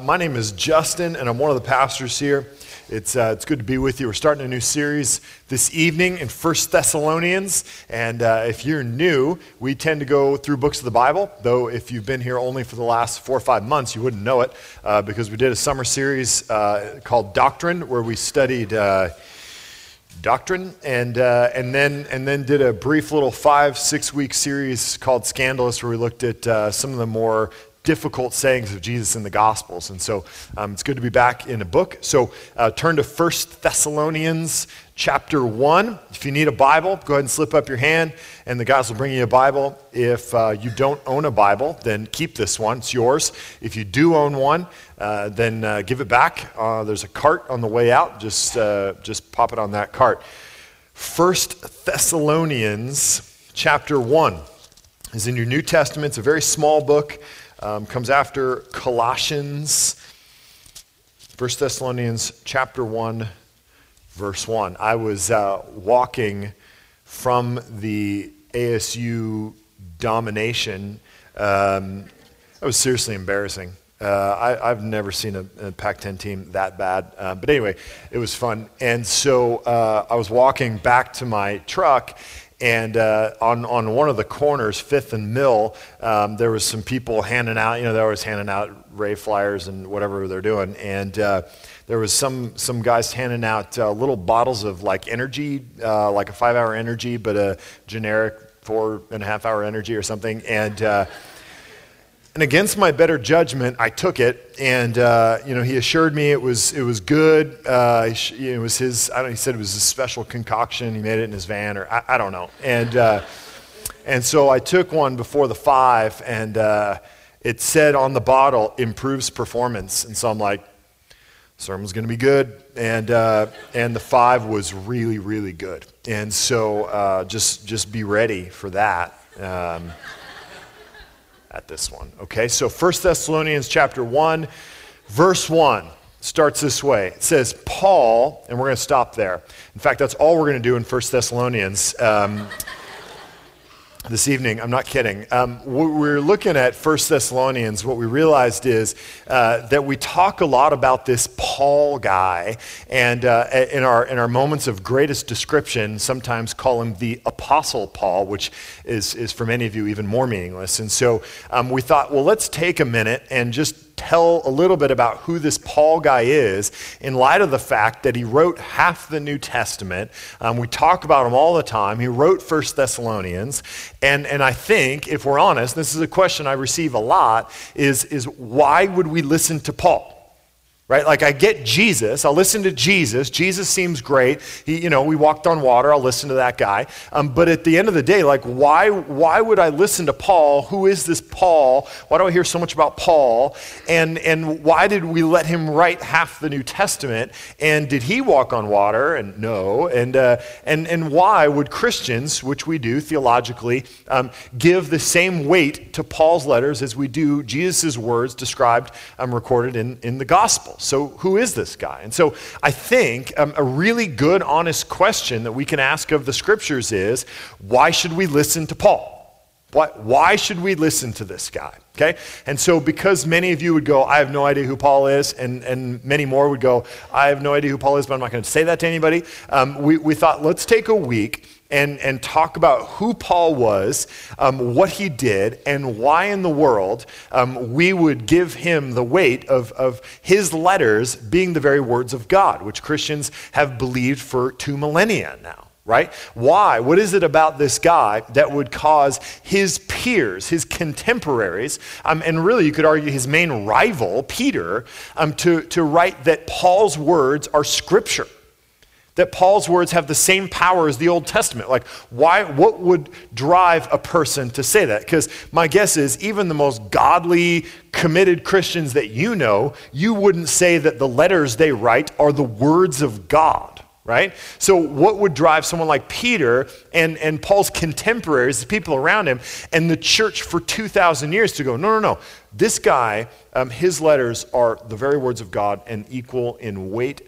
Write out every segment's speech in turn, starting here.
My name is Justin, and I'm one of the pastors here. It's, uh, it's good to be with you. We're starting a new series this evening in First Thessalonians. And uh, if you're new, we tend to go through books of the Bible, though if you've been here only for the last four or five months, you wouldn't know it, uh, because we did a summer series uh, called Doctrine, where we studied uh, doctrine and, uh, and, then, and then did a brief little five, six week series called Scandalous, where we looked at uh, some of the more difficult sayings of Jesus in the Gospels. And so um, it's good to be back in a book. So uh, turn to 1 Thessalonians chapter 1. If you need a Bible, go ahead and slip up your hand, and the guys will bring you a Bible. If uh, you don't own a Bible, then keep this one. It's yours. If you do own one, uh, then uh, give it back. Uh, there's a cart on the way out. Just, uh, just pop it on that cart. 1 Thessalonians chapter 1 is in your New Testament. It's a very small book um, comes after Colossians, 1 Thessalonians chapter 1, verse 1. I was uh, walking from the ASU domination. Um, that was seriously embarrassing. Uh, I, have never seen a, a Pac 10 team that bad. Uh, but anyway, it was fun. And so uh, I was walking back to my truck, and uh, on, on one of the corners, Fifth and Mill, um, there was some people handing out, you know, they always handing out Ray flyers and whatever they're doing. And uh, there was some, some guys handing out uh, little bottles of like energy, uh, like a five hour energy, but a generic four and a half hour energy or something. And uh, and against my better judgment, I took it, and uh, you know, he assured me it was it was good. Uh, it was his. I don't. He said it was a special concoction. He made it in his van, or I, I don't know. And uh, and so I took one before the five, and uh, it said on the bottle improves performance. And so I'm like, sermon's going to be good, and uh, and the five was really really good. And so uh, just just be ready for that. Um, at this one. Okay, so 1 Thessalonians chapter 1, verse 1 starts this way. It says, Paul, and we're going to stop there. In fact, that's all we're going to do in 1 Thessalonians. Um, this evening. I'm not kidding. Um, we're looking at 1 Thessalonians. What we realized is uh, that we talk a lot about this Paul guy, and uh, in, our, in our moments of greatest description, sometimes call him the Apostle Paul, which is, is for many of you even more meaningless. And so um, we thought, well, let's take a minute and just tell a little bit about who this Paul guy is in light of the fact that he wrote half the New Testament. Um, we talk about him all the time. He wrote First Thessalonians. And, and I think, if we're honest, this is a question I receive a lot, is, is why would we listen to Paul? Right? Like I get Jesus, I'll listen to Jesus. Jesus seems great. He, you know, we walked on water. I'll listen to that guy. Um, but at the end of the day, like why, why would I listen to Paul? Who is this Paul? Why do I hear so much about Paul? And and why did we let him write half the New Testament? And did he walk on water? And no. And uh, and and why would Christians, which we do theologically, um, give the same weight to Paul's letters as we do Jesus' words described, um, recorded in in the gospel? So, who is this guy? And so, I think um, a really good, honest question that we can ask of the scriptures is why should we listen to Paul? Why, why should we listen to this guy? Okay? And so, because many of you would go, I have no idea who Paul is, and, and many more would go, I have no idea who Paul is, but I'm not going to say that to anybody, um, we, we thought, let's take a week and, and talk about who Paul was, um, what he did, and why in the world um, we would give him the weight of, of his letters being the very words of God, which Christians have believed for two millennia now right? Why? What is it about this guy that would cause his peers, his contemporaries, um, and really you could argue his main rival, Peter, um, to, to write that Paul's words are scripture? That Paul's words have the same power as the Old Testament. Like, why, what would drive a person to say that? Because my guess is, even the most godly, committed Christians that you know, you wouldn't say that the letters they write are the words of God, right? So, what would drive someone like Peter and, and Paul's contemporaries, the people around him, and the church for 2,000 years to go, no, no, no. This guy, um, his letters are the very words of God and equal in weight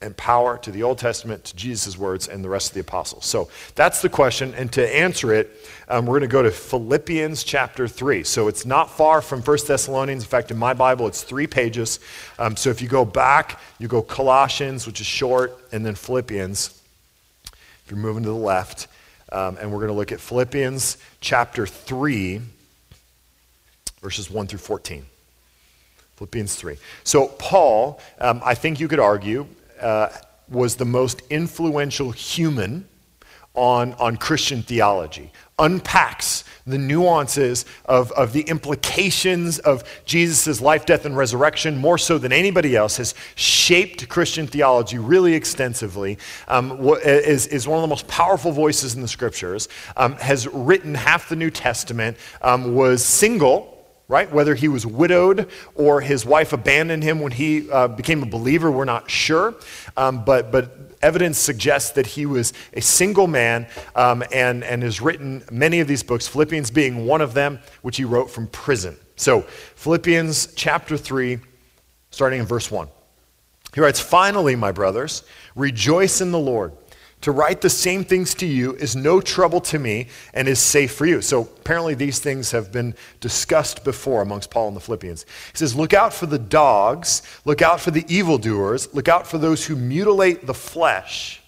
and power to the Old Testament, to Jesus' words, and the rest of the apostles. So that's the question. And to answer it, um, we're going to go to Philippians chapter 3. So it's not far from 1 Thessalonians. In fact, in my Bible, it's three pages. Um, so if you go back, you go Colossians, which is short, and then Philippians. If you're moving to the left, um, and we're going to look at Philippians chapter 3, verses 1 through 14. Philippians 3. So, Paul, um, I think you could argue, uh, was the most influential human on, on Christian theology, unpacks the nuances of, of the implications of Jesus' life, death, and resurrection more so than anybody else, has shaped Christian theology really extensively, um, is, is one of the most powerful voices in the scriptures, um, has written half the New Testament, um, was single right? Whether he was widowed or his wife abandoned him when he uh, became a believer, we're not sure. Um, but, but evidence suggests that he was a single man um, and, and has written many of these books, Philippians being one of them, which he wrote from prison. So, Philippians chapter 3, starting in verse 1. He writes, Finally, my brothers, rejoice in the Lord. To write the same things to you is no trouble to me and is safe for you. So apparently, these things have been discussed before amongst Paul and the Philippians. He says, Look out for the dogs, look out for the evildoers, look out for those who mutilate the flesh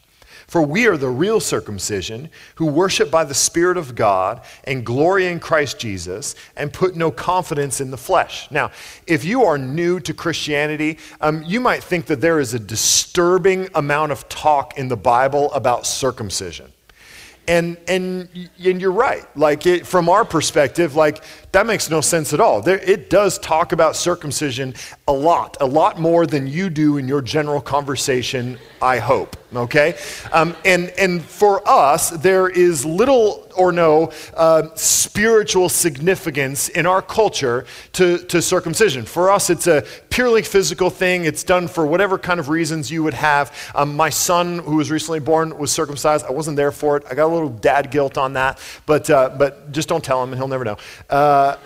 for we are the real circumcision who worship by the Spirit of God and glory in Christ Jesus and put no confidence in the flesh. Now, if you are new to Christianity, um, you might think that there is a disturbing amount of talk in the Bible about circumcision. And, and, and you're right. Like, it, from our perspective, like, that makes no sense at all. There, it does talk about circumcision a lot, a lot more than you do in your general conversation, I hope. Okay? Um, and, and for us, there is little or no uh, spiritual significance in our culture to, to circumcision. For us, it's a purely physical thing. It's done for whatever kind of reasons you would have. Um, my son, who was recently born, was circumcised. I wasn't there for it. I got a little dad guilt on that, but, uh, but just don't tell him and he'll never know. Uh,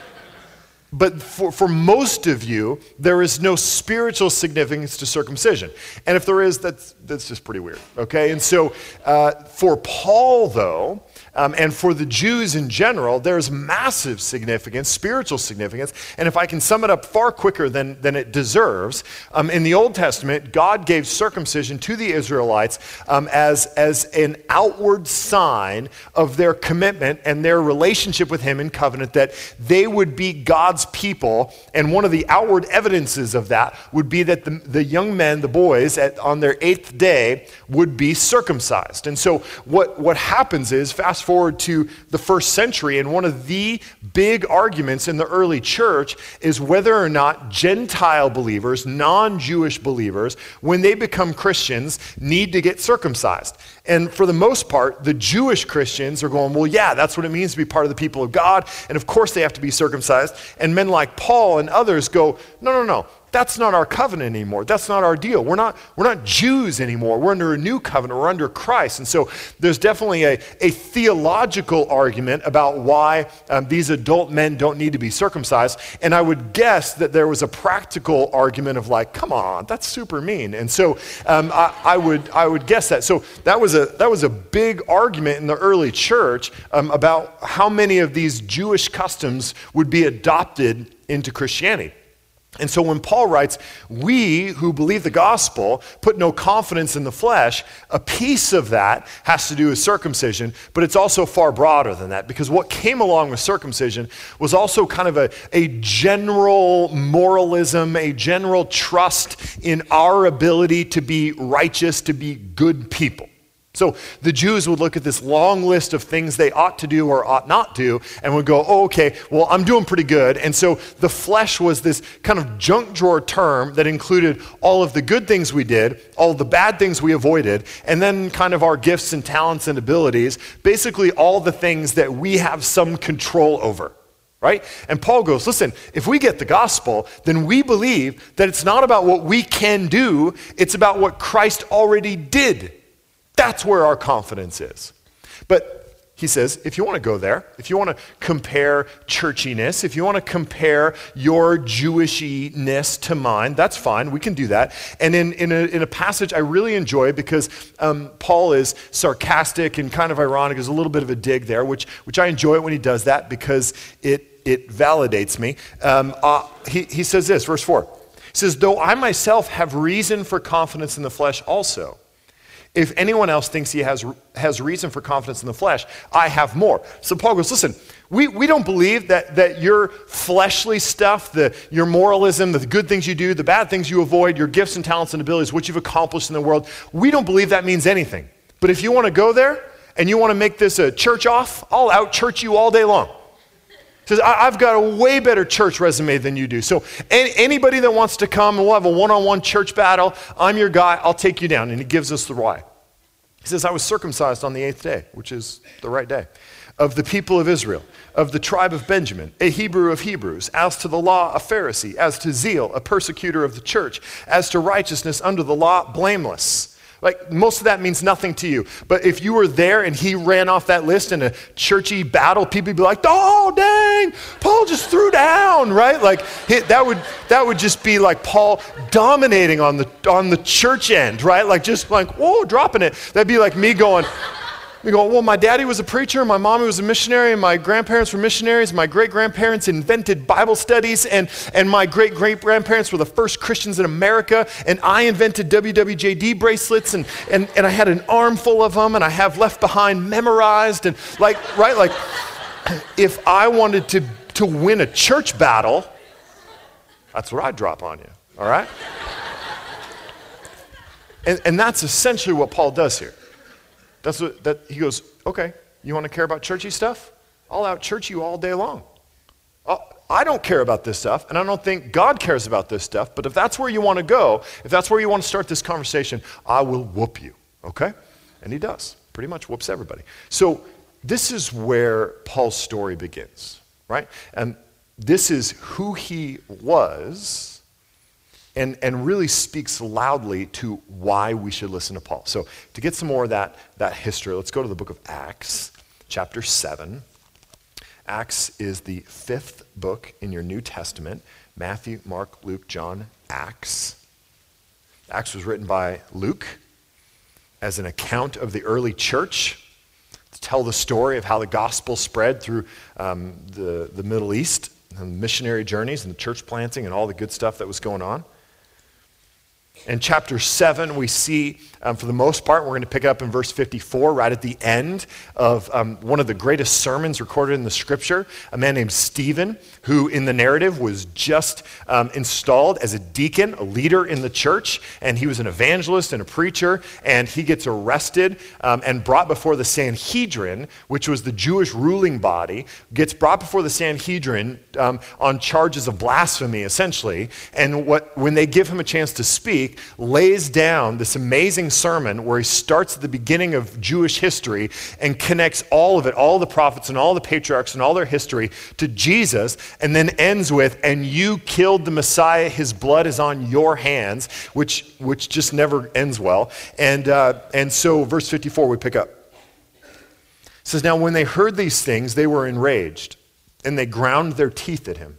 but for, for most of you, there is no spiritual significance to circumcision. And if there is, that's, that's just pretty weird, okay? And so uh, for Paul, though, um, and for the Jews in general, there's massive significance, spiritual significance. And if I can sum it up far quicker than, than it deserves, um, in the Old Testament, God gave circumcision to the Israelites um, as, as an outward sign of their commitment and their relationship with Him in covenant, that they would be God's people. And one of the outward evidences of that would be that the, the young men, the boys, at, on their eighth day would be circumcised. And so what, what happens is, fast forward to the first century, and one of the big arguments in the early church is whether or not Gentile believers, non Jewish believers, when they become Christians, need to get circumcised. And for the most part, the Jewish Christians are going, well, yeah, that's what it means to be part of the people of God. And of course, they have to be circumcised. And men like Paul and others go, no, no, no. That's not our covenant anymore. That's not our deal. We're not, we're not Jews anymore. We're under a new covenant. We're under Christ. And so there's definitely a, a theological argument about why um, these adult men don't need to be circumcised. And I would guess that there was a practical argument of like, come on, that's super mean. And so um, I, I, would, I would guess that. So that was a, that was a big argument in the early church um, about how many of these Jewish customs would be adopted into Christianity. And so when Paul writes, we who believe the gospel put no confidence in the flesh, a piece of that has to do with circumcision, but it's also far broader than that because what came along with circumcision was also kind of a, a general moralism, a general trust in our ability to be righteous, to be good people. So the Jews would look at this long list of things they ought to do or ought not do and would go, oh, okay, well, I'm doing pretty good. And so the flesh was this kind of junk drawer term that included all of the good things we did, all the bad things we avoided, and then kind of our gifts and talents and abilities, basically all the things that we have some control over. Right? And Paul goes, listen, if we get the gospel, then we believe that it's not about what we can do, it's about what Christ already did. That's where our confidence is. But he says, if you want to go there, if you want to compare churchiness, if you want to compare your Jewishiness to mine, that's fine. We can do that. And in, in, a, in a passage I really enjoy because um, Paul is sarcastic and kind of ironic. There's a little bit of a dig there, which, which I enjoy when he does that because it, it validates me. Um, uh, he, he says this, verse 4. He says, Though I myself have reason for confidence in the flesh also if anyone else thinks he has, has reason for confidence in the flesh, I have more. So Paul goes, listen, we, we don't believe that, that your fleshly stuff, the, your moralism, the good things you do, the bad things you avoid, your gifts and talents and abilities, what you've accomplished in the world, we don't believe that means anything. But if you want to go there and you want to make this a church off, I'll out church you all day long. Says, I've got a way better church resume than you do. So, anybody that wants to come we'll have a one on one church battle, I'm your guy, I'll take you down. And he gives us the why. He says, I was circumcised on the eighth day, which is the right day, of the people of Israel, of the tribe of Benjamin, a Hebrew of Hebrews, as to the law, a Pharisee, as to zeal, a persecutor of the church, as to righteousness under the law, blameless. Like, most of that means nothing to you. But if you were there and he ran off that list in a churchy battle, people would be like, oh, dang, Paul just threw down, right? Like, that would, that would just be like Paul dominating on the, on the church end, right? Like, just like, whoa, dropping it. That'd be like me going, we go, well, my daddy was a preacher, my mommy was a missionary, and my grandparents were missionaries, my great grandparents invented Bible studies, and, and my great great grandparents were the first Christians in America, and I invented WWJD bracelets, and, and, and I had an armful of them, and I have Left Behind memorized, and like, right, like, if I wanted to, to win a church battle, that's what I'd drop on you, all right? And, and that's essentially what Paul does here. That's what that he goes, okay, you want to care about churchy stuff? I'll out church you all day long. Uh, I don't care about this stuff, and I don't think God cares about this stuff, but if that's where you want to go, if that's where you want to start this conversation, I will whoop you, okay? And he does. Pretty much whoops everybody. So this is where Paul's story begins, right? And this is who he was and, and really speaks loudly to why we should listen to Paul. So, to get some more of that, that history, let's go to the book of Acts, chapter 7. Acts is the fifth book in your New Testament Matthew, Mark, Luke, John, Acts. Acts was written by Luke as an account of the early church to tell the story of how the gospel spread through um, the, the Middle East and missionary journeys and the church planting and all the good stuff that was going on. In chapter 7, we see, um, for the most part, we're going to pick it up in verse 54, right at the end of um, one of the greatest sermons recorded in the scripture. A man named Stephen, who in the narrative was just um, installed as a deacon, a leader in the church, and he was an evangelist and a preacher, and he gets arrested um, and brought before the Sanhedrin, which was the Jewish ruling body, gets brought before the Sanhedrin um, on charges of blasphemy, essentially. And what, when they give him a chance to speak, lays down this amazing sermon where he starts at the beginning of Jewish history and connects all of it, all the prophets and all the patriarchs and all their history to Jesus, and then ends with, And you killed the Messiah, his blood is on your hands, which, which just never ends well. And, uh, and so, verse 54, we pick up. It says, Now when they heard these things, they were enraged, and they ground their teeth at him.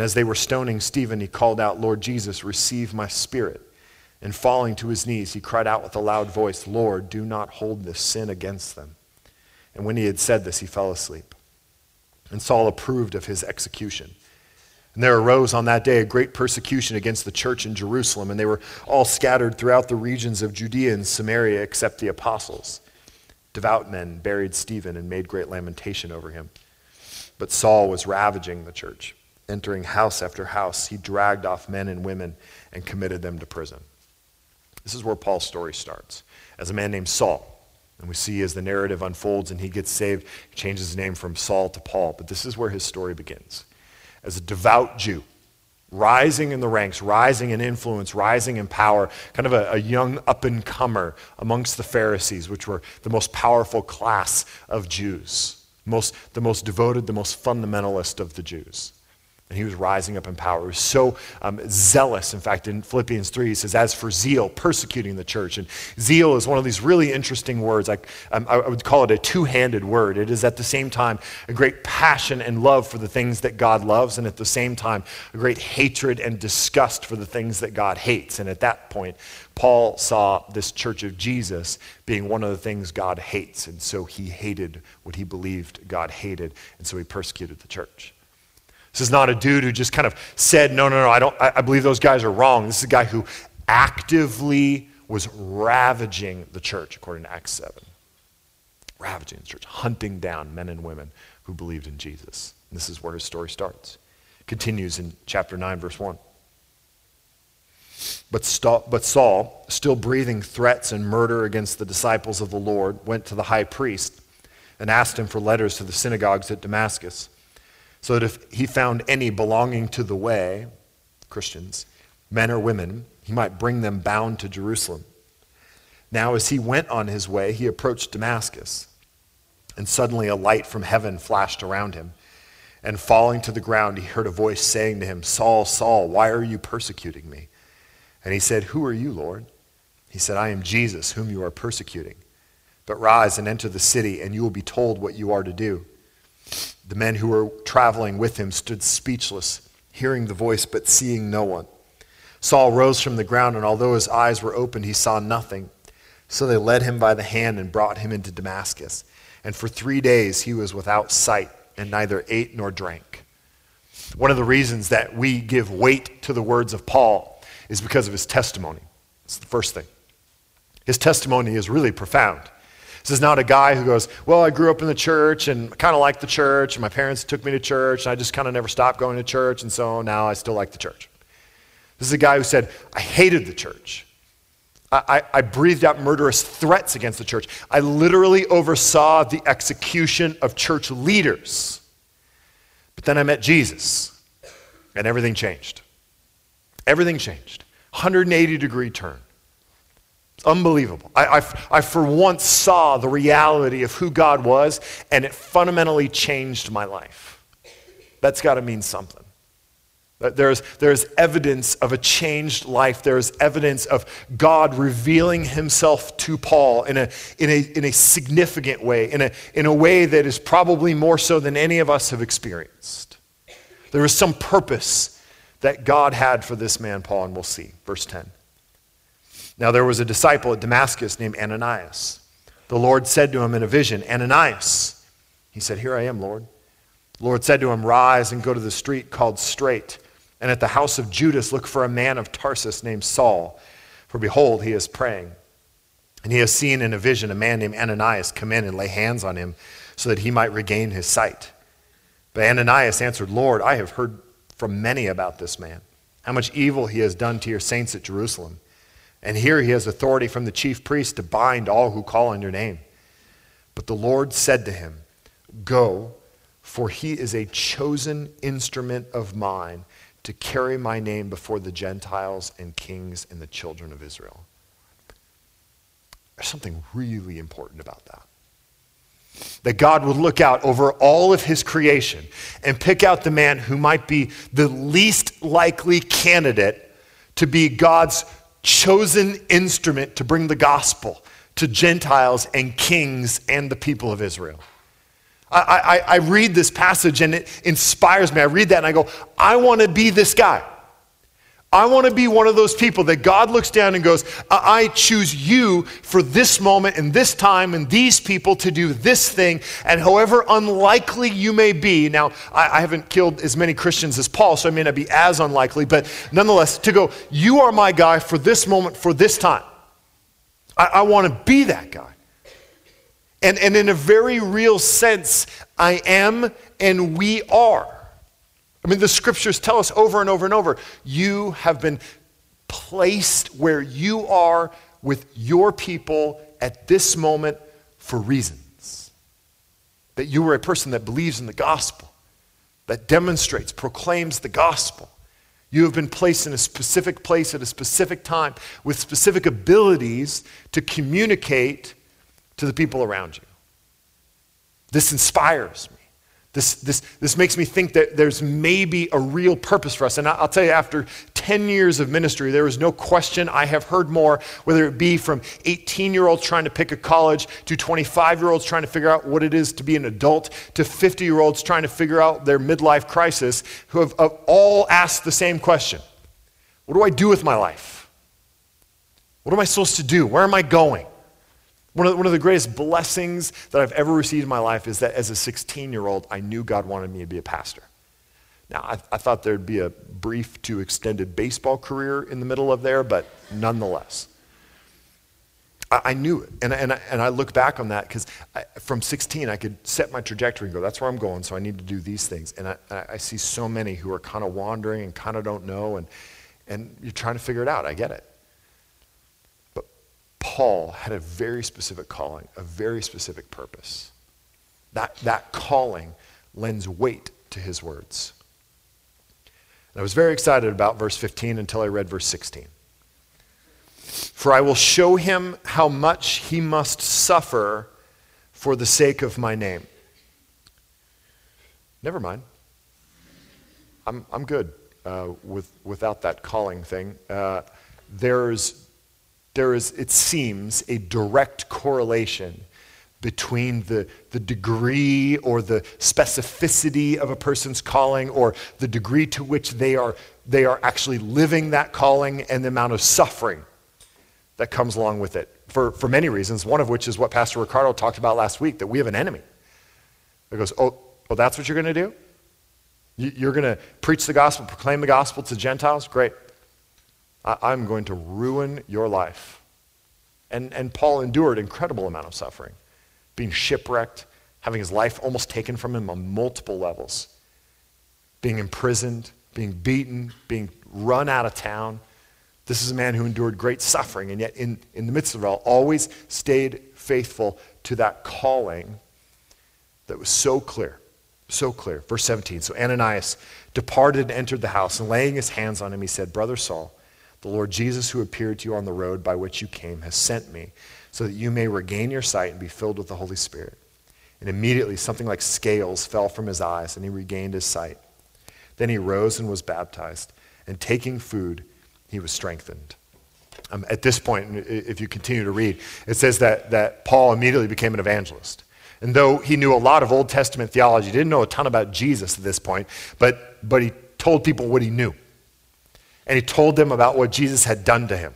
And as they were stoning Stephen, he called out, Lord Jesus, receive my spirit. And falling to his knees, he cried out with a loud voice, Lord, do not hold this sin against them. And when he had said this, he fell asleep. And Saul approved of his execution. And there arose on that day a great persecution against the church in Jerusalem, and they were all scattered throughout the regions of Judea and Samaria except the apostles. Devout men buried Stephen and made great lamentation over him. But Saul was ravaging the church entering house after house, he dragged off men and women and committed them to prison. This is where Paul's story starts. As a man named Saul, And we see as the narrative unfolds and he gets saved, he changes his name from Saul to Paul. But this is where his story begins. As a devout Jew, rising in the ranks, rising in influence, rising in power, kind of a, a young up and comer amongst the Pharisees, which were the most powerful class of Jews, most, the most devoted, the most fundamentalist of the Jews. And he was rising up in power. He was so um, zealous. In fact, in Philippians 3, he says, As for zeal, persecuting the church. And zeal is one of these really interesting words. I, um, I would call it a two handed word. It is at the same time a great passion and love for the things that God loves, and at the same time, a great hatred and disgust for the things that God hates. And at that point, Paul saw this church of Jesus being one of the things God hates. And so he hated what he believed God hated. And so he persecuted the church. This is not a dude who just kind of said, no, no, no, I, don't, I, I believe those guys are wrong. This is a guy who actively was ravaging the church, according to Acts 7. Ravaging the church, hunting down men and women who believed in Jesus. And this is where his story starts. Continues in chapter 9, verse 1. But, but Saul, still breathing threats and murder against the disciples of the Lord, went to the high priest and asked him for letters to the synagogues at Damascus so that if he found any belonging to the way, Christians, men or women, he might bring them bound to Jerusalem. Now, as he went on his way, he approached Damascus, and suddenly a light from heaven flashed around him. And falling to the ground, he heard a voice saying to him, Saul, Saul, why are you persecuting me? And he said, Who are you, Lord? He said, I am Jesus, whom you are persecuting. But rise and enter the city, and you will be told what you are to do. The men who were traveling with him stood speechless, hearing the voice but seeing no one. Saul rose from the ground, and although his eyes were opened, he saw nothing. So they led him by the hand and brought him into Damascus. And for three days he was without sight and neither ate nor drank. One of the reasons that we give weight to the words of Paul is because of his testimony. It's the first thing. His testimony is really profound. This is not a guy who goes, Well, I grew up in the church and kind of liked the church, and my parents took me to church, and I just kind of never stopped going to church, and so now I still like the church. This is a guy who said, I hated the church. I, I, I breathed out murderous threats against the church. I literally oversaw the execution of church leaders. But then I met Jesus, and everything changed. Everything changed. 180 degree turn. Unbelievable. I, I, I, for once saw the reality of who God was, and it fundamentally changed my life. That's got to mean something. There's, there's evidence of a changed life. There's evidence of God revealing himself to Paul in a, in a, in a significant way, in a, in a way that is probably more so than any of us have experienced. There was some purpose that God had for this man, Paul, and we'll see. Verse 10. Now there was a disciple at Damascus named Ananias. The Lord said to him in a vision, Ananias. He said, Here I am, Lord. The Lord said to him, Rise and go to the street called Straight, and at the house of Judas look for a man of Tarsus named Saul. For behold, he is praying. And he has seen in a vision a man named Ananias come in and lay hands on him so that he might regain his sight. But Ananias answered, Lord, I have heard from many about this man, how much evil he has done to your saints at Jerusalem. And here he has authority from the chief priest to bind all who call on your name. But the Lord said to him, Go, for he is a chosen instrument of mine to carry my name before the Gentiles and kings and the children of Israel. There's something really important about that. That God would look out over all of his creation and pick out the man who might be the least likely candidate to be God's chosen instrument to bring the gospel to Gentiles and kings and the people of Israel. I, I, I, read this passage and it inspires me. I read that and I go, I want to be this guy. I want to be one of those people that God looks down and goes, I choose you for this moment and this time and these people to do this thing. And however unlikely you may be, now I, I haven't killed as many Christians as Paul, so I may not be as unlikely, but nonetheless, to go, you are my guy for this moment, for this time. I, I want to be that guy. And, and in a very real sense, I am and we are. I mean, the scriptures tell us over and over and over you have been placed where you are with your people at this moment for reasons. That you are a person that believes in the gospel, that demonstrates, proclaims the gospel. You have been placed in a specific place at a specific time with specific abilities to communicate to the people around you. This inspires me. This, this, this makes me think that there's maybe a real purpose for us. And I'll tell you, after 10 years of ministry, there is no question I have heard more, whether it be from 18 year olds trying to pick a college, to 25 year olds trying to figure out what it is to be an adult, to 50 year olds trying to figure out their midlife crisis, who have, have all asked the same question What do I do with my life? What am I supposed to do? Where am I going? One of, one of the greatest blessings that I've ever received in my life is that as a 16 year old, I knew God wanted me to be a pastor. Now, I, I, thought there'd be a brief to extended baseball career in the middle of there, but nonetheless. I, knew it. And, and, I, and I look back on that because from 16, I could set my trajectory and go, that's where I'm going, so I need to do these things. And I, I see so many who are kind of wandering and kind of don't know, and, and you're trying to figure it out. I get it. Paul had a very specific calling, a very specific purpose. That, that calling lends weight to his words. And I was very excited about verse 15 until I read verse 16. For I will show him how much he must suffer for the sake of my name. Never mind. I'm, I'm good uh, with, without that calling thing. Uh, there's there is, it seems, a direct correlation between the, the degree or the specificity of a person's calling or the degree to which they are, they are actually living that calling and the amount of suffering that comes along with it for, for many reasons, one of which is what Pastor Ricardo talked about last week that we have an enemy. That goes, oh, oh that's what you're going to do? You're going to preach the gospel, proclaim the gospel to Gentiles? Great. I, am going to ruin your life. And, and Paul endured incredible amount of suffering, being shipwrecked, having his life almost taken from him on multiple levels, being imprisoned, being beaten, being run out of town. This is a man who endured great suffering, and yet in, in the midst of it all, always stayed faithful to that calling that was so clear. So clear. Verse 17. So Ananias departed and entered the house, and laying his hands on him, he said, Brother Saul, the Lord Jesus, who appeared to you on the road by which you came, has sent me so that you may regain your sight and be filled with the Holy Spirit. And immediately something like scales fell from his eyes, and he regained his sight. Then he rose and was baptized, and taking food, he was strengthened. Um, at this point, if you continue to read, it says that, that Paul immediately became an evangelist. And though he knew a lot of Old Testament theology, he didn't know a ton about Jesus at this point, but, but he told people what he knew and he told them about what Jesus had done to him.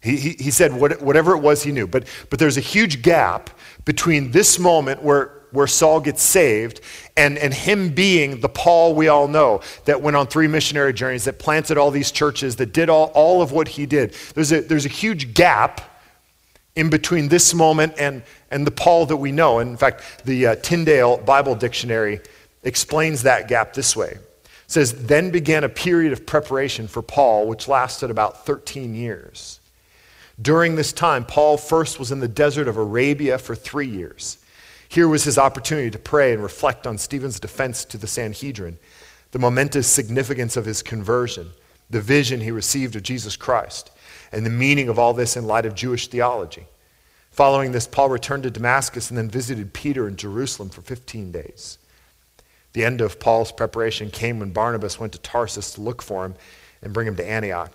He, he, he said what, whatever it was he knew. But, but there's a huge gap between this moment where, where Saul gets saved and, and him being the Paul we all know that went on three missionary journeys, that planted all these churches, that did all, all of what he did. There's a, there's a huge gap in between this moment and, and the Paul that we know. And in fact, the uh, Tyndale Bible Dictionary explains that gap this way says, Then began a period of preparation for Paul, which lasted about 13 years. During this time, Paul first was in the desert of Arabia for three years. Here was his opportunity to pray and reflect on Stephen's defense to the Sanhedrin, the momentous significance of his conversion, the vision he received of Jesus Christ, and the meaning of all this in light of Jewish theology. Following this, Paul returned to Damascus and then visited Peter in Jerusalem for 15 days. The end of Paul's preparation came when Barnabas went to Tarsus to look for him and bring him to Antioch.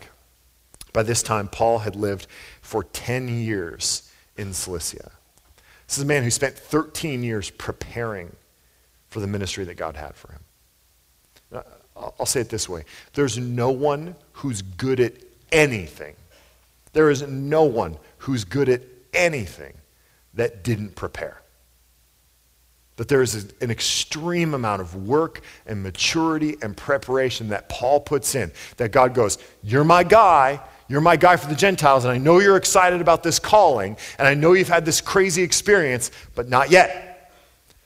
By this time, Paul had lived for 10 years in Cilicia. This is a man who spent 13 years preparing for the ministry that God had for him. I'll say it this way there's no one who's good at anything. There is no one who's good at anything that didn't prepare. That there is an extreme amount of work and maturity and preparation that Paul puts in. That God goes, You're my guy. You're my guy for the Gentiles, and I know you're excited about this calling, and I know you've had this crazy experience, but not yet.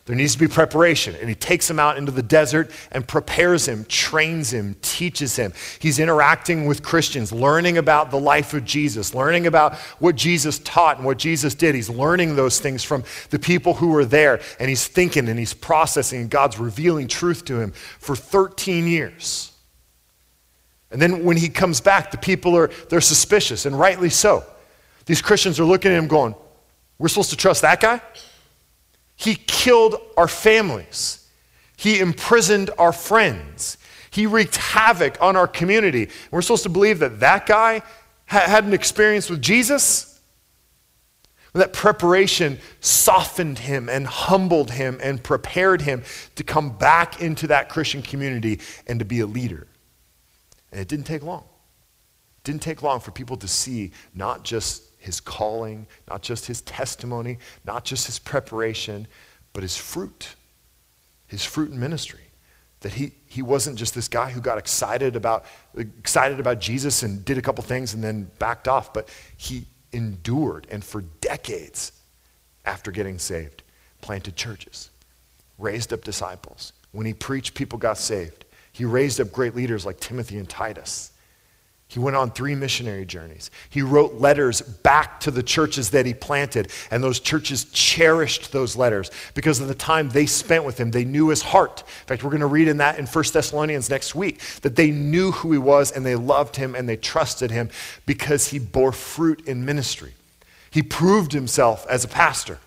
There needs to be preparation. And he takes him out into the desert and prepares him, trains him, teaches him. He's interacting with Christians, learning about the life of Jesus, learning about what Jesus taught and what Jesus did. He's learning those things from the people who were there. And he's thinking and he's processing, and God's revealing truth to him for 13 years. And then when he comes back, the people are they're suspicious, and rightly so. These Christians are looking at him going, We're supposed to trust that guy? He killed our families. He imprisoned our friends. He wreaked havoc on our community. We're supposed to believe that that guy ha- had an experience with Jesus? That preparation softened him and humbled him and prepared him to come back into that Christian community and to be a leader. And it didn't take long. It didn't take long for people to see not just his calling, not just his testimony, not just his preparation, but his fruit, his fruit in ministry. That he, he wasn't just this guy who got excited about, excited about Jesus and did a couple things and then backed off, but he endured and for decades after getting saved, planted churches, raised up disciples. When he preached, people got saved. He raised up great leaders like Timothy and Titus. He went on three missionary journeys. He wrote letters back to the churches that he planted, and those churches cherished those letters because of the time they spent with him. They knew his heart. In fact, we're going to read in that in 1 Thessalonians next week that they knew who he was and they loved him and they trusted him because he bore fruit in ministry. He proved himself as a pastor.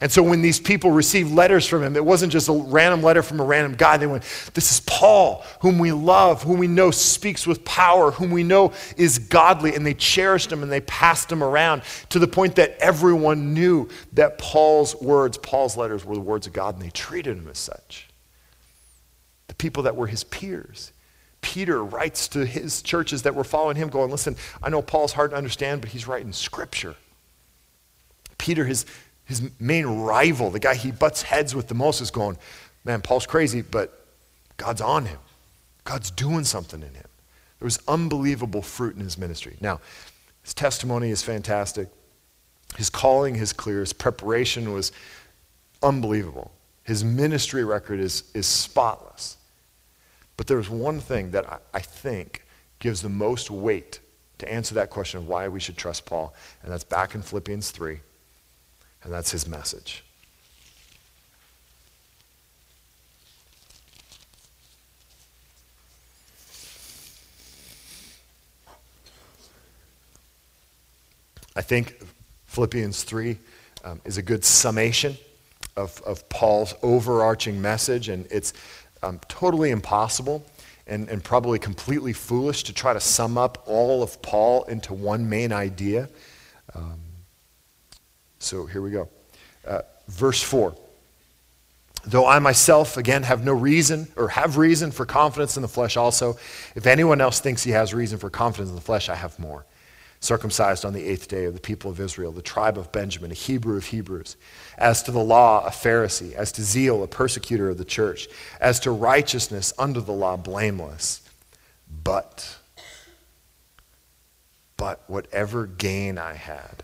And so when these people received letters from him, it wasn't just a random letter from a random guy. They went, This is Paul, whom we love, whom we know speaks with power, whom we know is godly. And they cherished him and they passed him around to the point that everyone knew that Paul's words, Paul's letters, were the words of God, and they treated him as such. The people that were his peers. Peter writes to his churches that were following him, going, Listen, I know Paul's hard to understand, but he's writing scripture. Peter has his main rival, the guy he butts heads with the most, is going, Man, Paul's crazy, but God's on him. God's doing something in him. There was unbelievable fruit in his ministry. Now, his testimony is fantastic. His calling is clear. His preparation was unbelievable. His ministry record is, is spotless. But there's one thing that I, I think gives the most weight to answer that question of why we should trust Paul, and that's back in Philippians 3. And that's his message. I think Philippians 3 um, is a good summation of, of Paul's overarching message, and it's um, totally impossible and, and probably completely foolish to try to sum up all of Paul into one main idea. Um, so here we go. Uh, verse 4. Though I myself, again, have no reason or have reason for confidence in the flesh also, if anyone else thinks he has reason for confidence in the flesh, I have more. Circumcised on the eighth day of the people of Israel, the tribe of Benjamin, a Hebrew of Hebrews. As to the law, a Pharisee. As to zeal, a persecutor of the church. As to righteousness under the law, blameless. But, but whatever gain I had,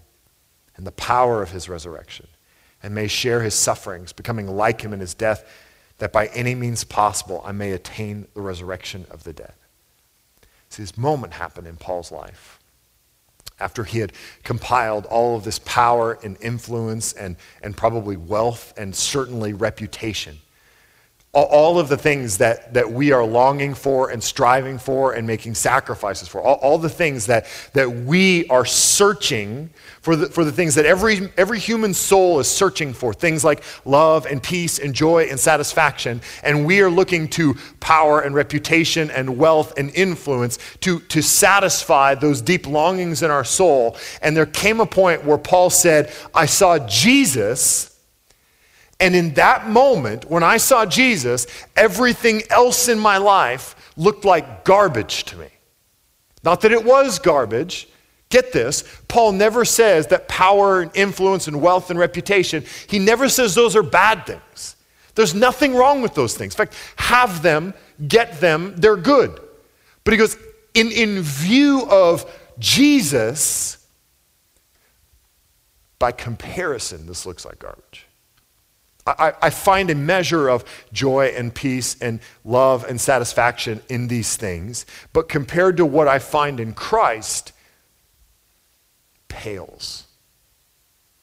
and the power of his resurrection, and may share his sufferings, becoming like him in his death, that by any means possible I may attain the resurrection of the dead. See, this moment happened in Paul's life. After he had compiled all of this power and influence and, and probably wealth and certainly reputation all of the things that, that we are longing for and striving for and making sacrifices for, all, all, the things that, that we are searching for the, for the things that every, every human soul is searching for, things like love and peace and joy and satisfaction. And we are looking to power and reputation and wealth and influence to, to satisfy those deep longings in our soul. And there came a point where Paul said, I saw Jesus And in that moment, when I saw Jesus, everything else in my life looked like garbage to me. Not that it was garbage. Get this, Paul never says that power and influence and wealth and reputation, he never says those are bad things. There's nothing wrong with those things. In fact, have them, get them, they're good. But he goes, in, in view of Jesus, by comparison, this looks like garbage. I, I, find a measure of joy and peace and love and satisfaction in these things, but compared to what I find in Christ, pales.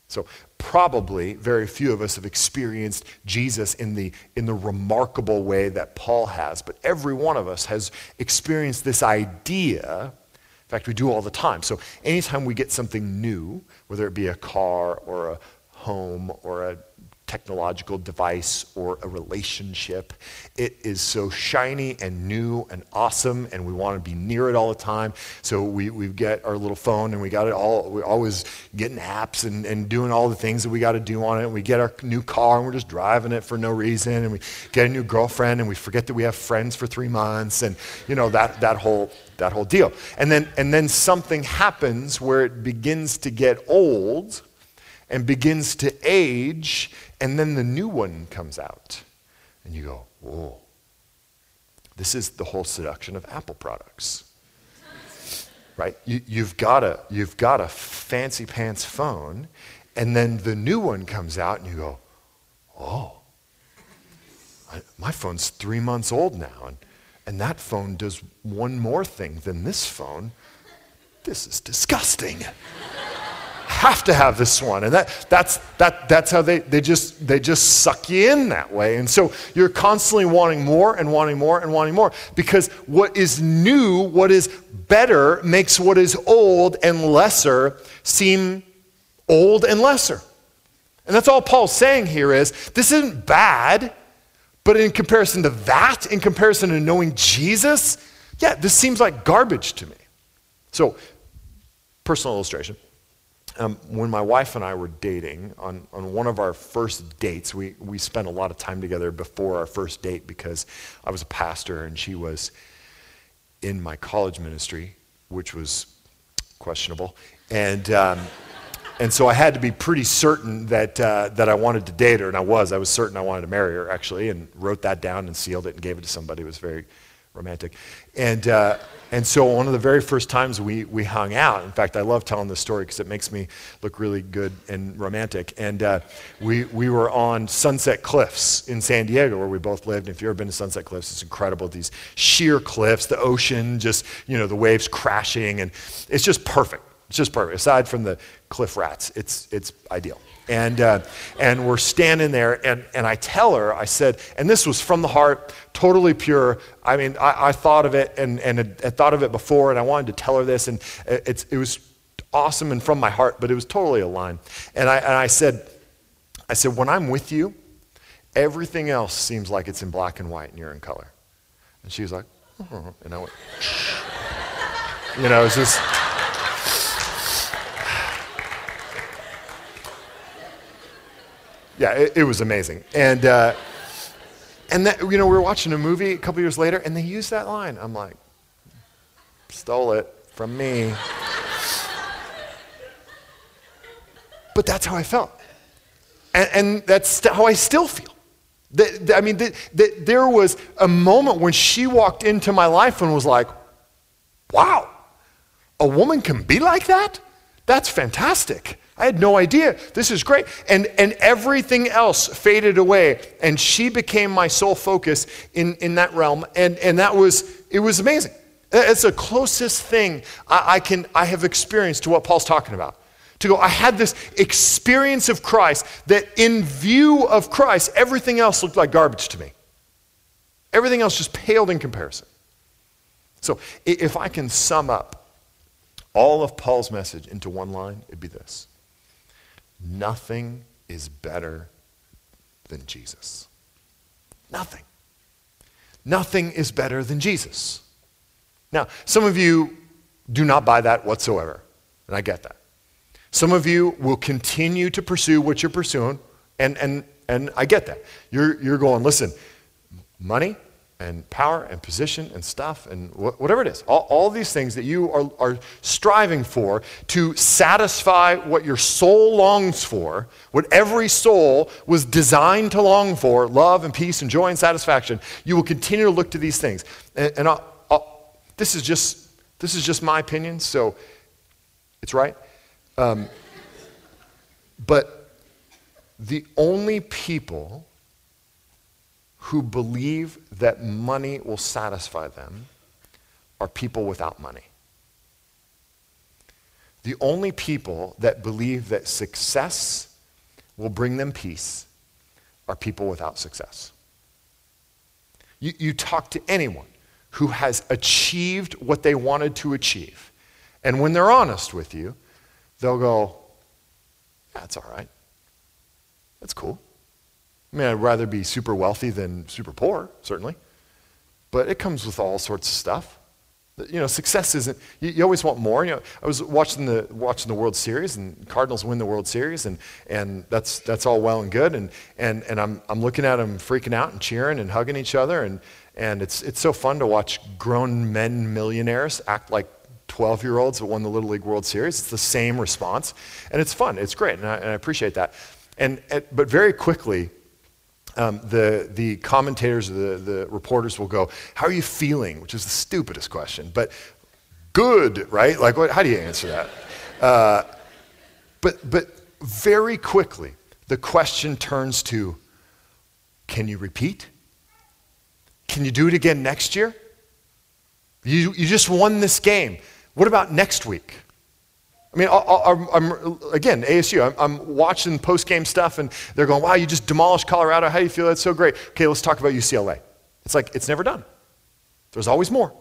So, probably very few of us have experienced Jesus in the, in the remarkable way that Paul has, but every one of us has experienced this idea. In fact, we do all the time. So, anytime we get something new, whether it be a car or a home or a technological device or a relationship. It is so shiny and new and awesome, and we want to be near it all the time. So we, we get our little phone and we got it all, we're always getting apps and, and doing all the things that we got to do on it. And we get our new car and we're just driving it for no reason. And we get a new girlfriend and we forget that we have friends for three months and, you know, that, that, whole, that whole deal. And then, and then something happens where it begins to get old and begins to age, and then the new one comes out. And you go, whoa. This is the whole seduction of Apple products. right? You, have got a, you've got a fancy pants phone, and then the new one comes out, and you go, oh, I, my phone's three months old now, and, and that phone does one more thing than this phone. This is disgusting have to have this one. And that, that's, that, that's how they, they, just, they just suck you in that way. And so you're constantly wanting more and wanting more and wanting more because what is new, what is better, makes what is old and lesser seem old and lesser. And that's all Paul's saying here is this isn't bad, but in comparison to that, in comparison to knowing Jesus, yeah, this seems like garbage to me. So, personal illustration. Um, when my wife and I were dating, on, on one of our first dates, we, we spent a lot of time together before our first date because I was a pastor and she was in my college ministry, which was questionable. And, um, and so I had to be pretty certain that, uh, that I wanted to date her, and I was. I was certain I wanted to marry her, actually, and wrote that down and sealed it and gave it to somebody. It was very romantic. And, uh, and so one of the very first times we, we hung out, in fact, I love telling this story because it makes me look really good and romantic. And uh, we, we were on Sunset Cliffs in San Diego where we both lived. And If you've ever been to Sunset Cliffs, it's incredible. These sheer cliffs, the ocean, just, you know, the waves crashing. And it's just perfect. It's just perfect. Aside from the cliff rats, it's, it's ideal. And, uh, and we're standing there, and, and I tell her, I said, and this was from the heart, totally pure. I mean, I, I thought of it and, and had, had, thought of it before, and I wanted to tell her this, and it's, it was awesome and from my heart, but it was totally aligned. And I, and I said, I said, when I'm with you, everything else seems like it's in black and white and you're in color. And she was like, oh. and I went, you know, it's just. Yeah, it, it, was amazing. And, uh, and that, you know, we were watching a movie a couple years later, and they used that line. I'm like, stole it from me. but that's how I felt. And, and that's how I still feel. That, I mean, that there was a moment when she walked into my life and was like, wow, a woman can be like that? That's fantastic. I had no idea. This is great. And, and everything else faded away. And she became my sole focus in, in that realm. And, and that was, it was amazing. It's the closest thing I, I, can, I have experienced to what Paul's talking about. To go, I had this experience of Christ that in view of Christ, everything else looked like garbage to me. Everything else just paled in comparison. So if I can sum up all of Paul's message into one line, it'd be this Nothing is better than Jesus. Nothing. Nothing is better than Jesus. Now, some of you do not buy that whatsoever, and I get that. Some of you will continue to pursue what you're pursuing, and, and And I get that. You're, you're going, listen, money and power and position and stuff and wh- whatever it is, all, all these things that you are, are striving for to satisfy what your soul longs for, what every soul was designed to long for love and peace and joy and satisfaction you will continue to look to these things. And, and I'll, I'll, this, is just, this is just my opinion, so it's right. Um, but the only people who believe that money will satisfy them are people without money. The only people that believe that success will bring them peace are people without success. You, you talk to anyone who has achieved what they wanted to achieve, and when they're honest with you, they'll go, That's all right. That's cool. I mean, I'd rather be super wealthy than super poor, certainly. But it comes with all sorts of stuff. You know, success isn't, you, you, always want more. You know, I was watching the, watching the World Series, and Cardinals win the World Series, and, and that's, that's all well and good. And, and, and I'm, I'm looking at them freaking out and cheering and hugging each other. And, and it's, it's so fun to watch grown men millionaires act like 12 year olds that won the Little League World Series. It's the same response. And it's fun. It's great. And I, and I appreciate that. And, but very quickly, um, the, the commentators, the, the reporters will go, How are you feeling? Which is the stupidest question, but good, right? Like, what, how do you answer that? Uh, but, but very quickly, the question turns to Can you repeat? Can you do it again next year? You, you just won this game. What about next week? I mean, i am again, ASU, I'm, I'm watching post game stuff and they're going, wow, you just demolished Colorado. How do you feel? That's so great. Okay, let's talk about UCLA. It's like, it's never done. There's always more,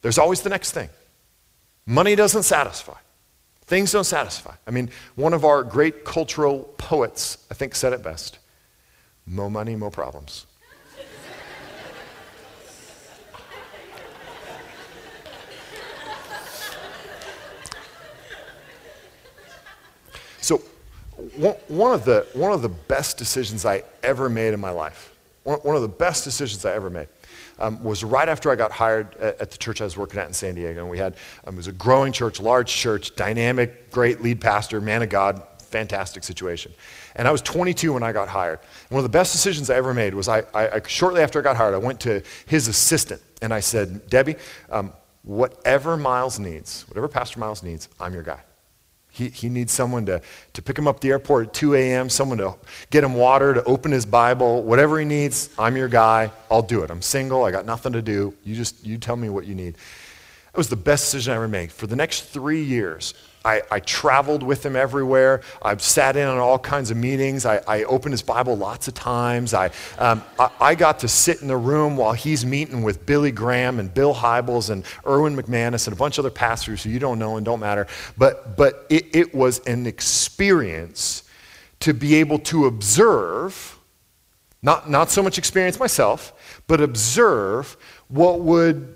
there's always the next thing. Money doesn't satisfy, things don't satisfy. I mean, one of our great cultural poets, I think, said it best more money, more problems. So, one of, the, one of the best decisions I ever made in my life, one of the best decisions I ever made, um, was right after I got hired at, the church I was working at in San Diego. And we had, um, it was a growing church, large church, dynamic, great lead pastor, man of God, fantastic situation. And I was 22 when I got hired. And one of the best decisions I ever made was I, I, I shortly after I got hired, I went to his assistant and I said, Debbie, um, whatever Miles needs, whatever Pastor Miles needs, I'm your guy. He, he needs someone to, to pick him up at the airport at 2 a.m., someone to get him water, to open his Bible, whatever he needs. I'm your guy. I'll do it. I'm single. I got nothing to do. You just you tell me what you need. It was the best decision I ever made. For the next three years, I, I, traveled with him everywhere. I've sat in on all kinds of meetings. I, I opened his Bible lots of times. I, um, I, I, got to sit in the room while he's meeting with Billy Graham and Bill Hybels and Erwin McManus and a bunch of other pastors who you don't know and don't matter. But, but it, it was an experience to be able to observe, not, not so much experience myself, but observe what would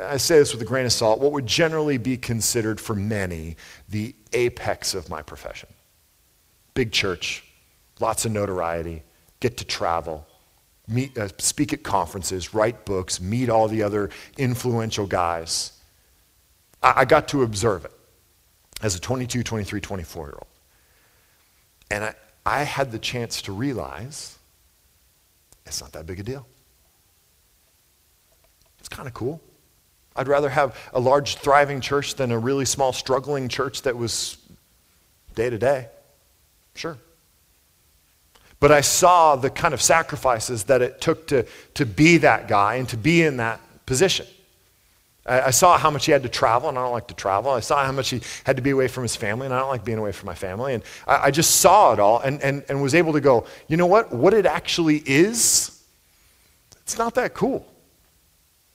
I say this with a grain of salt, what would generally be considered for many the apex of my profession. Big church, lots of notoriety, get to travel, meet, uh, speak at conferences, write books, meet all the other influential guys. I, I got to observe it as a 22, 23, 24 year old. And I, I had the chance to realize it's not that big a deal. It's kind of cool. I'd rather have a large, thriving church than a really small, struggling church that was day to day. Sure. But I saw the kind of sacrifices that it took to, to be that guy and to be in that position. I, I saw how much he had to travel, and I don't like to travel. I saw how much he had to be away from his family, and I don't like being away from my family. And I, I just saw it all and, and, and was able to go, you know what? What it actually is, it's not that cool.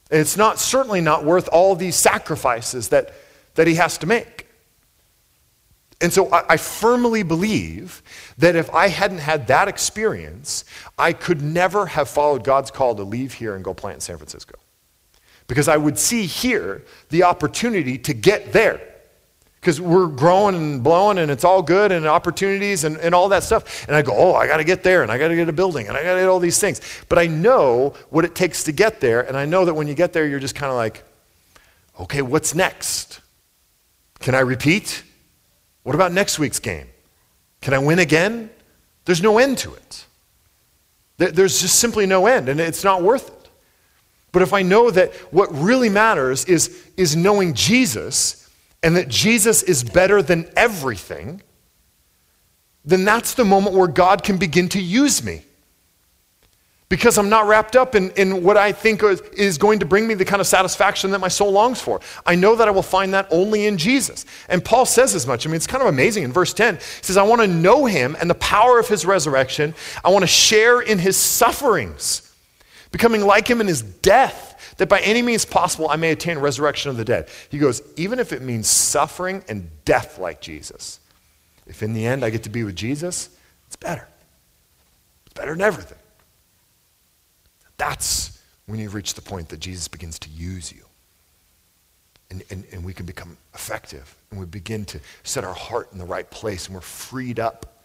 It's not certainly not worth all these sacrifices that, that he has to make. And so I, I, firmly believe that if I hadn't had that experience, I could never have followed God's call to leave here and go plant in San Francisco. Because I would see here the opportunity to get there. Because we're growing and blowing and it's all good and opportunities and, and all that stuff. And I go, oh, I got to get there and I got to get a building and I got to get all these things. But I know what it takes to get there. And I know that when you get there, you're just kind of like, okay, what's next? Can I repeat? What about next week's game? Can I win again? There's no end to it. There's just simply no end, and it's not worth it. But if I know that what really matters is, is knowing Jesus and that Jesus is better than everything, then that's the moment where God can begin to use me because I'm not wrapped up in, in what I think is going to bring me the kind of satisfaction that my soul longs for. I know that I will find that only in Jesus. And Paul says as much. I mean, it's kind of amazing. In verse 10, he says, I want to know him and the power of his resurrection. I want to share in his sufferings, becoming like him in his death, that by any means possible I may attain resurrection of the dead. He goes, even if it means suffering and death like Jesus, if in the end I get to be with Jesus, it's better. It's better than everything. That's when you reach the point that Jesus begins to use you. And, and, and we can become effective. And we begin to set our heart in the right place. And we're freed up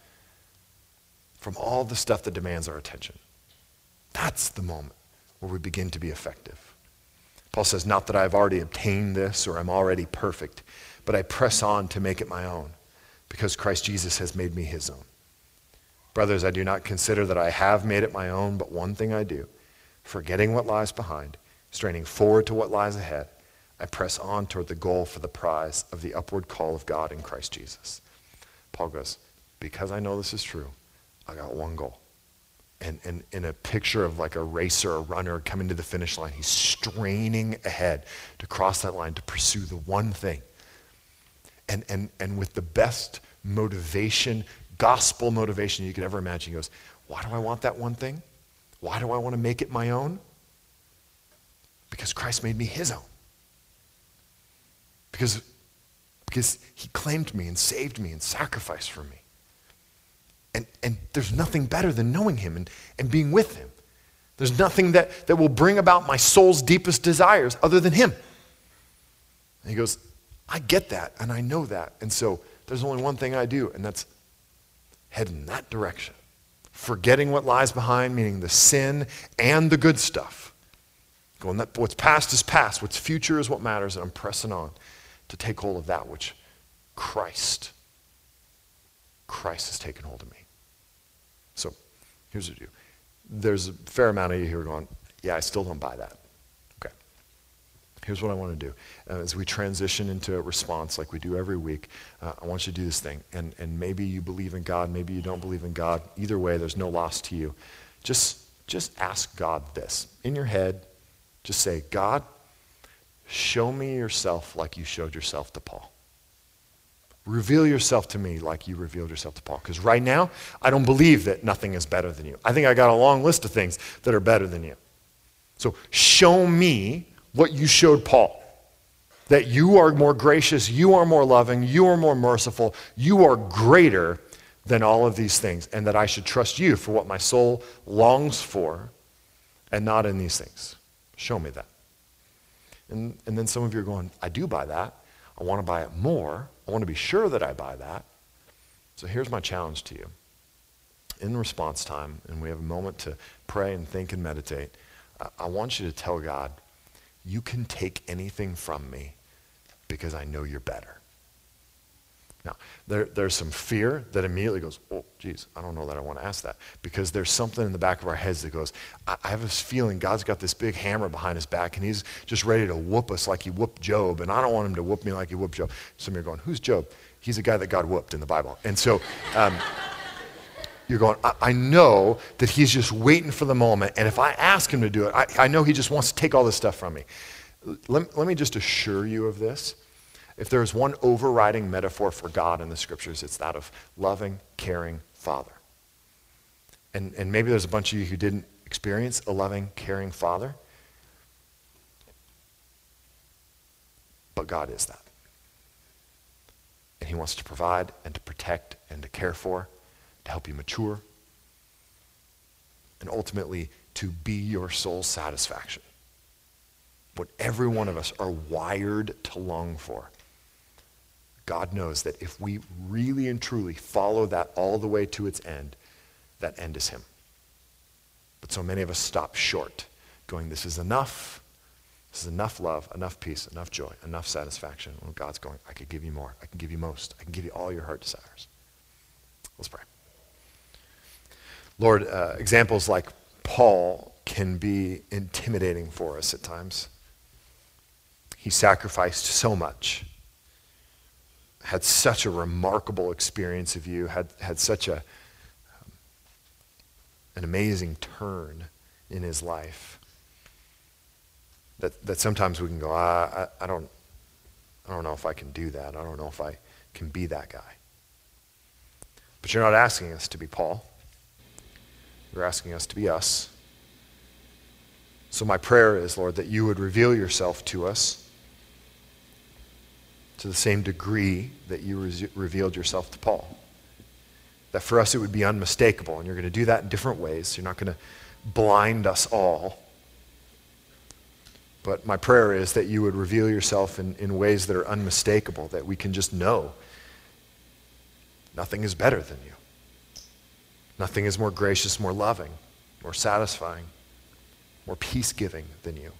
from all the stuff that demands our attention. That's the moment where we begin to be effective. Paul says, Not that I've already obtained this or I'm already perfect, but I press on to make it my own because Christ Jesus has made me his own. Brothers, I do not consider that I have made it my own, but one thing I do forgetting what lies behind, straining forward to what lies ahead, I press on toward the goal for the prize of the upward call of God in Christ Jesus. Paul goes, Because I know this is true, I got one goal. And, and in a picture of like a racer, a runner coming to the finish line, he's straining ahead to cross that line to pursue the one thing. And, and, and with the best motivation, gospel motivation you could ever imagine, he goes, Why do I want that one thing? Why do I want to make it my own? Because Christ made me his own. Because, because he claimed me and saved me and sacrificed for me. And, and there's nothing better than knowing him and, and being with him. There's nothing that, that will bring about my soul's deepest desires other than him. And he goes, I get that and I know that. And so there's only one thing I do, and that's head in that direction forgetting what lies behind, meaning the sin and the good stuff. Going that what's past is past, what's future is what matters, and I'm pressing on to take hold of that which Christ, Christ has taken hold of me. Here's what you do. There's a fair amount of you here going, yeah, I still don't buy that. Okay. Here's what I want to do. Uh, as we transition into a response like we do every week, uh, I want you to do this thing. And, and maybe you believe in God, maybe you don't believe in God. Either way, there's no loss to you. Just, just ask God this. In your head, just say, God, show me yourself like you showed yourself to Paul. Reveal yourself to me like you revealed yourself to Paul. Because right now, I don't believe that nothing is better than you. I think I got a long list of things that are better than you. So show me what you showed Paul that you are more gracious, you are more loving, you are more merciful, you are greater than all of these things, and that I should trust you for what my soul longs for and not in these things. Show me that. And, and then some of you are going, I do buy that. I want to buy it more. I want to be sure that I buy that. So here's my challenge to you. In response time, and we have a moment to pray and think and meditate, I, want you to tell God, you can take anything from me because I know you're better. Now, there, there's some fear that immediately goes, oh, geez, I don't know that I want to ask that. Because there's something in the back of our heads that goes, I, I have this feeling God's got this big hammer behind his back and he's just ready to whoop us like he whooped Job. And I don't want him to whoop me like he whooped Job. Some of you are going, who's Job? He's a guy that God whooped in the Bible. And so, um, you're going, I, I, know that he's just waiting for the moment. And if I ask him to do it, I, I know he just wants to take all this stuff from me. Let, let me just assure you of this. If there's one overriding metaphor for God in the scriptures, it's that of loving, caring Father. And, and maybe there's a bunch of you who didn't experience a loving, caring Father. But God is that. And he wants to provide and to protect and to care for to help you mature, and ultimately to be your soul's satisfaction. What every one of us are wired to long for. God knows that if we really and truly follow that all the way to its end, that end is Him. But so many of us stop short, going, This is enough. This is enough love, enough peace, enough joy, enough satisfaction. When God's going, I could give you more. I can give you most. I can give you all your heart desires. Let's pray. Lord, uh, examples like Paul can be intimidating for us at times. He sacrificed so much, had such a remarkable experience of you, had, had such a, an amazing turn in his life that, that sometimes we can go, I, I, I, don't, I don't know if I can do that. I don't know if I can be that guy. But you're not asking us to be Paul. You're asking us to be us. So my prayer is, Lord, that you would reveal yourself to us to the same degree that you re- revealed yourself to Paul. That for us it would be unmistakable, and you're going to do that in different ways. You're not going to blind us all. But my prayer is that you would reveal yourself in, in ways that are unmistakable, that we can just know nothing is better than you. Nothing is more gracious, more loving, more satisfying, more peace giving than you.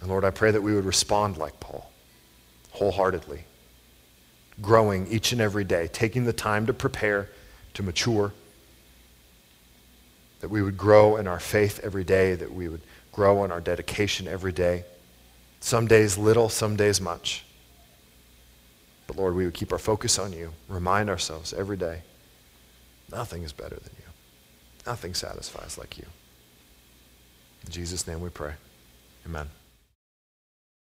And Lord, I pray that we would respond like Paul, wholeheartedly, growing each and every day, taking the time to prepare, to mature, that we would grow in our faith every day, that we would grow in our dedication every day. Some days little, some days much. But Lord, we would keep our focus on you, remind ourselves every day nothing is better than you. Nothing satisfies like you. In Jesus' name we pray. Amen.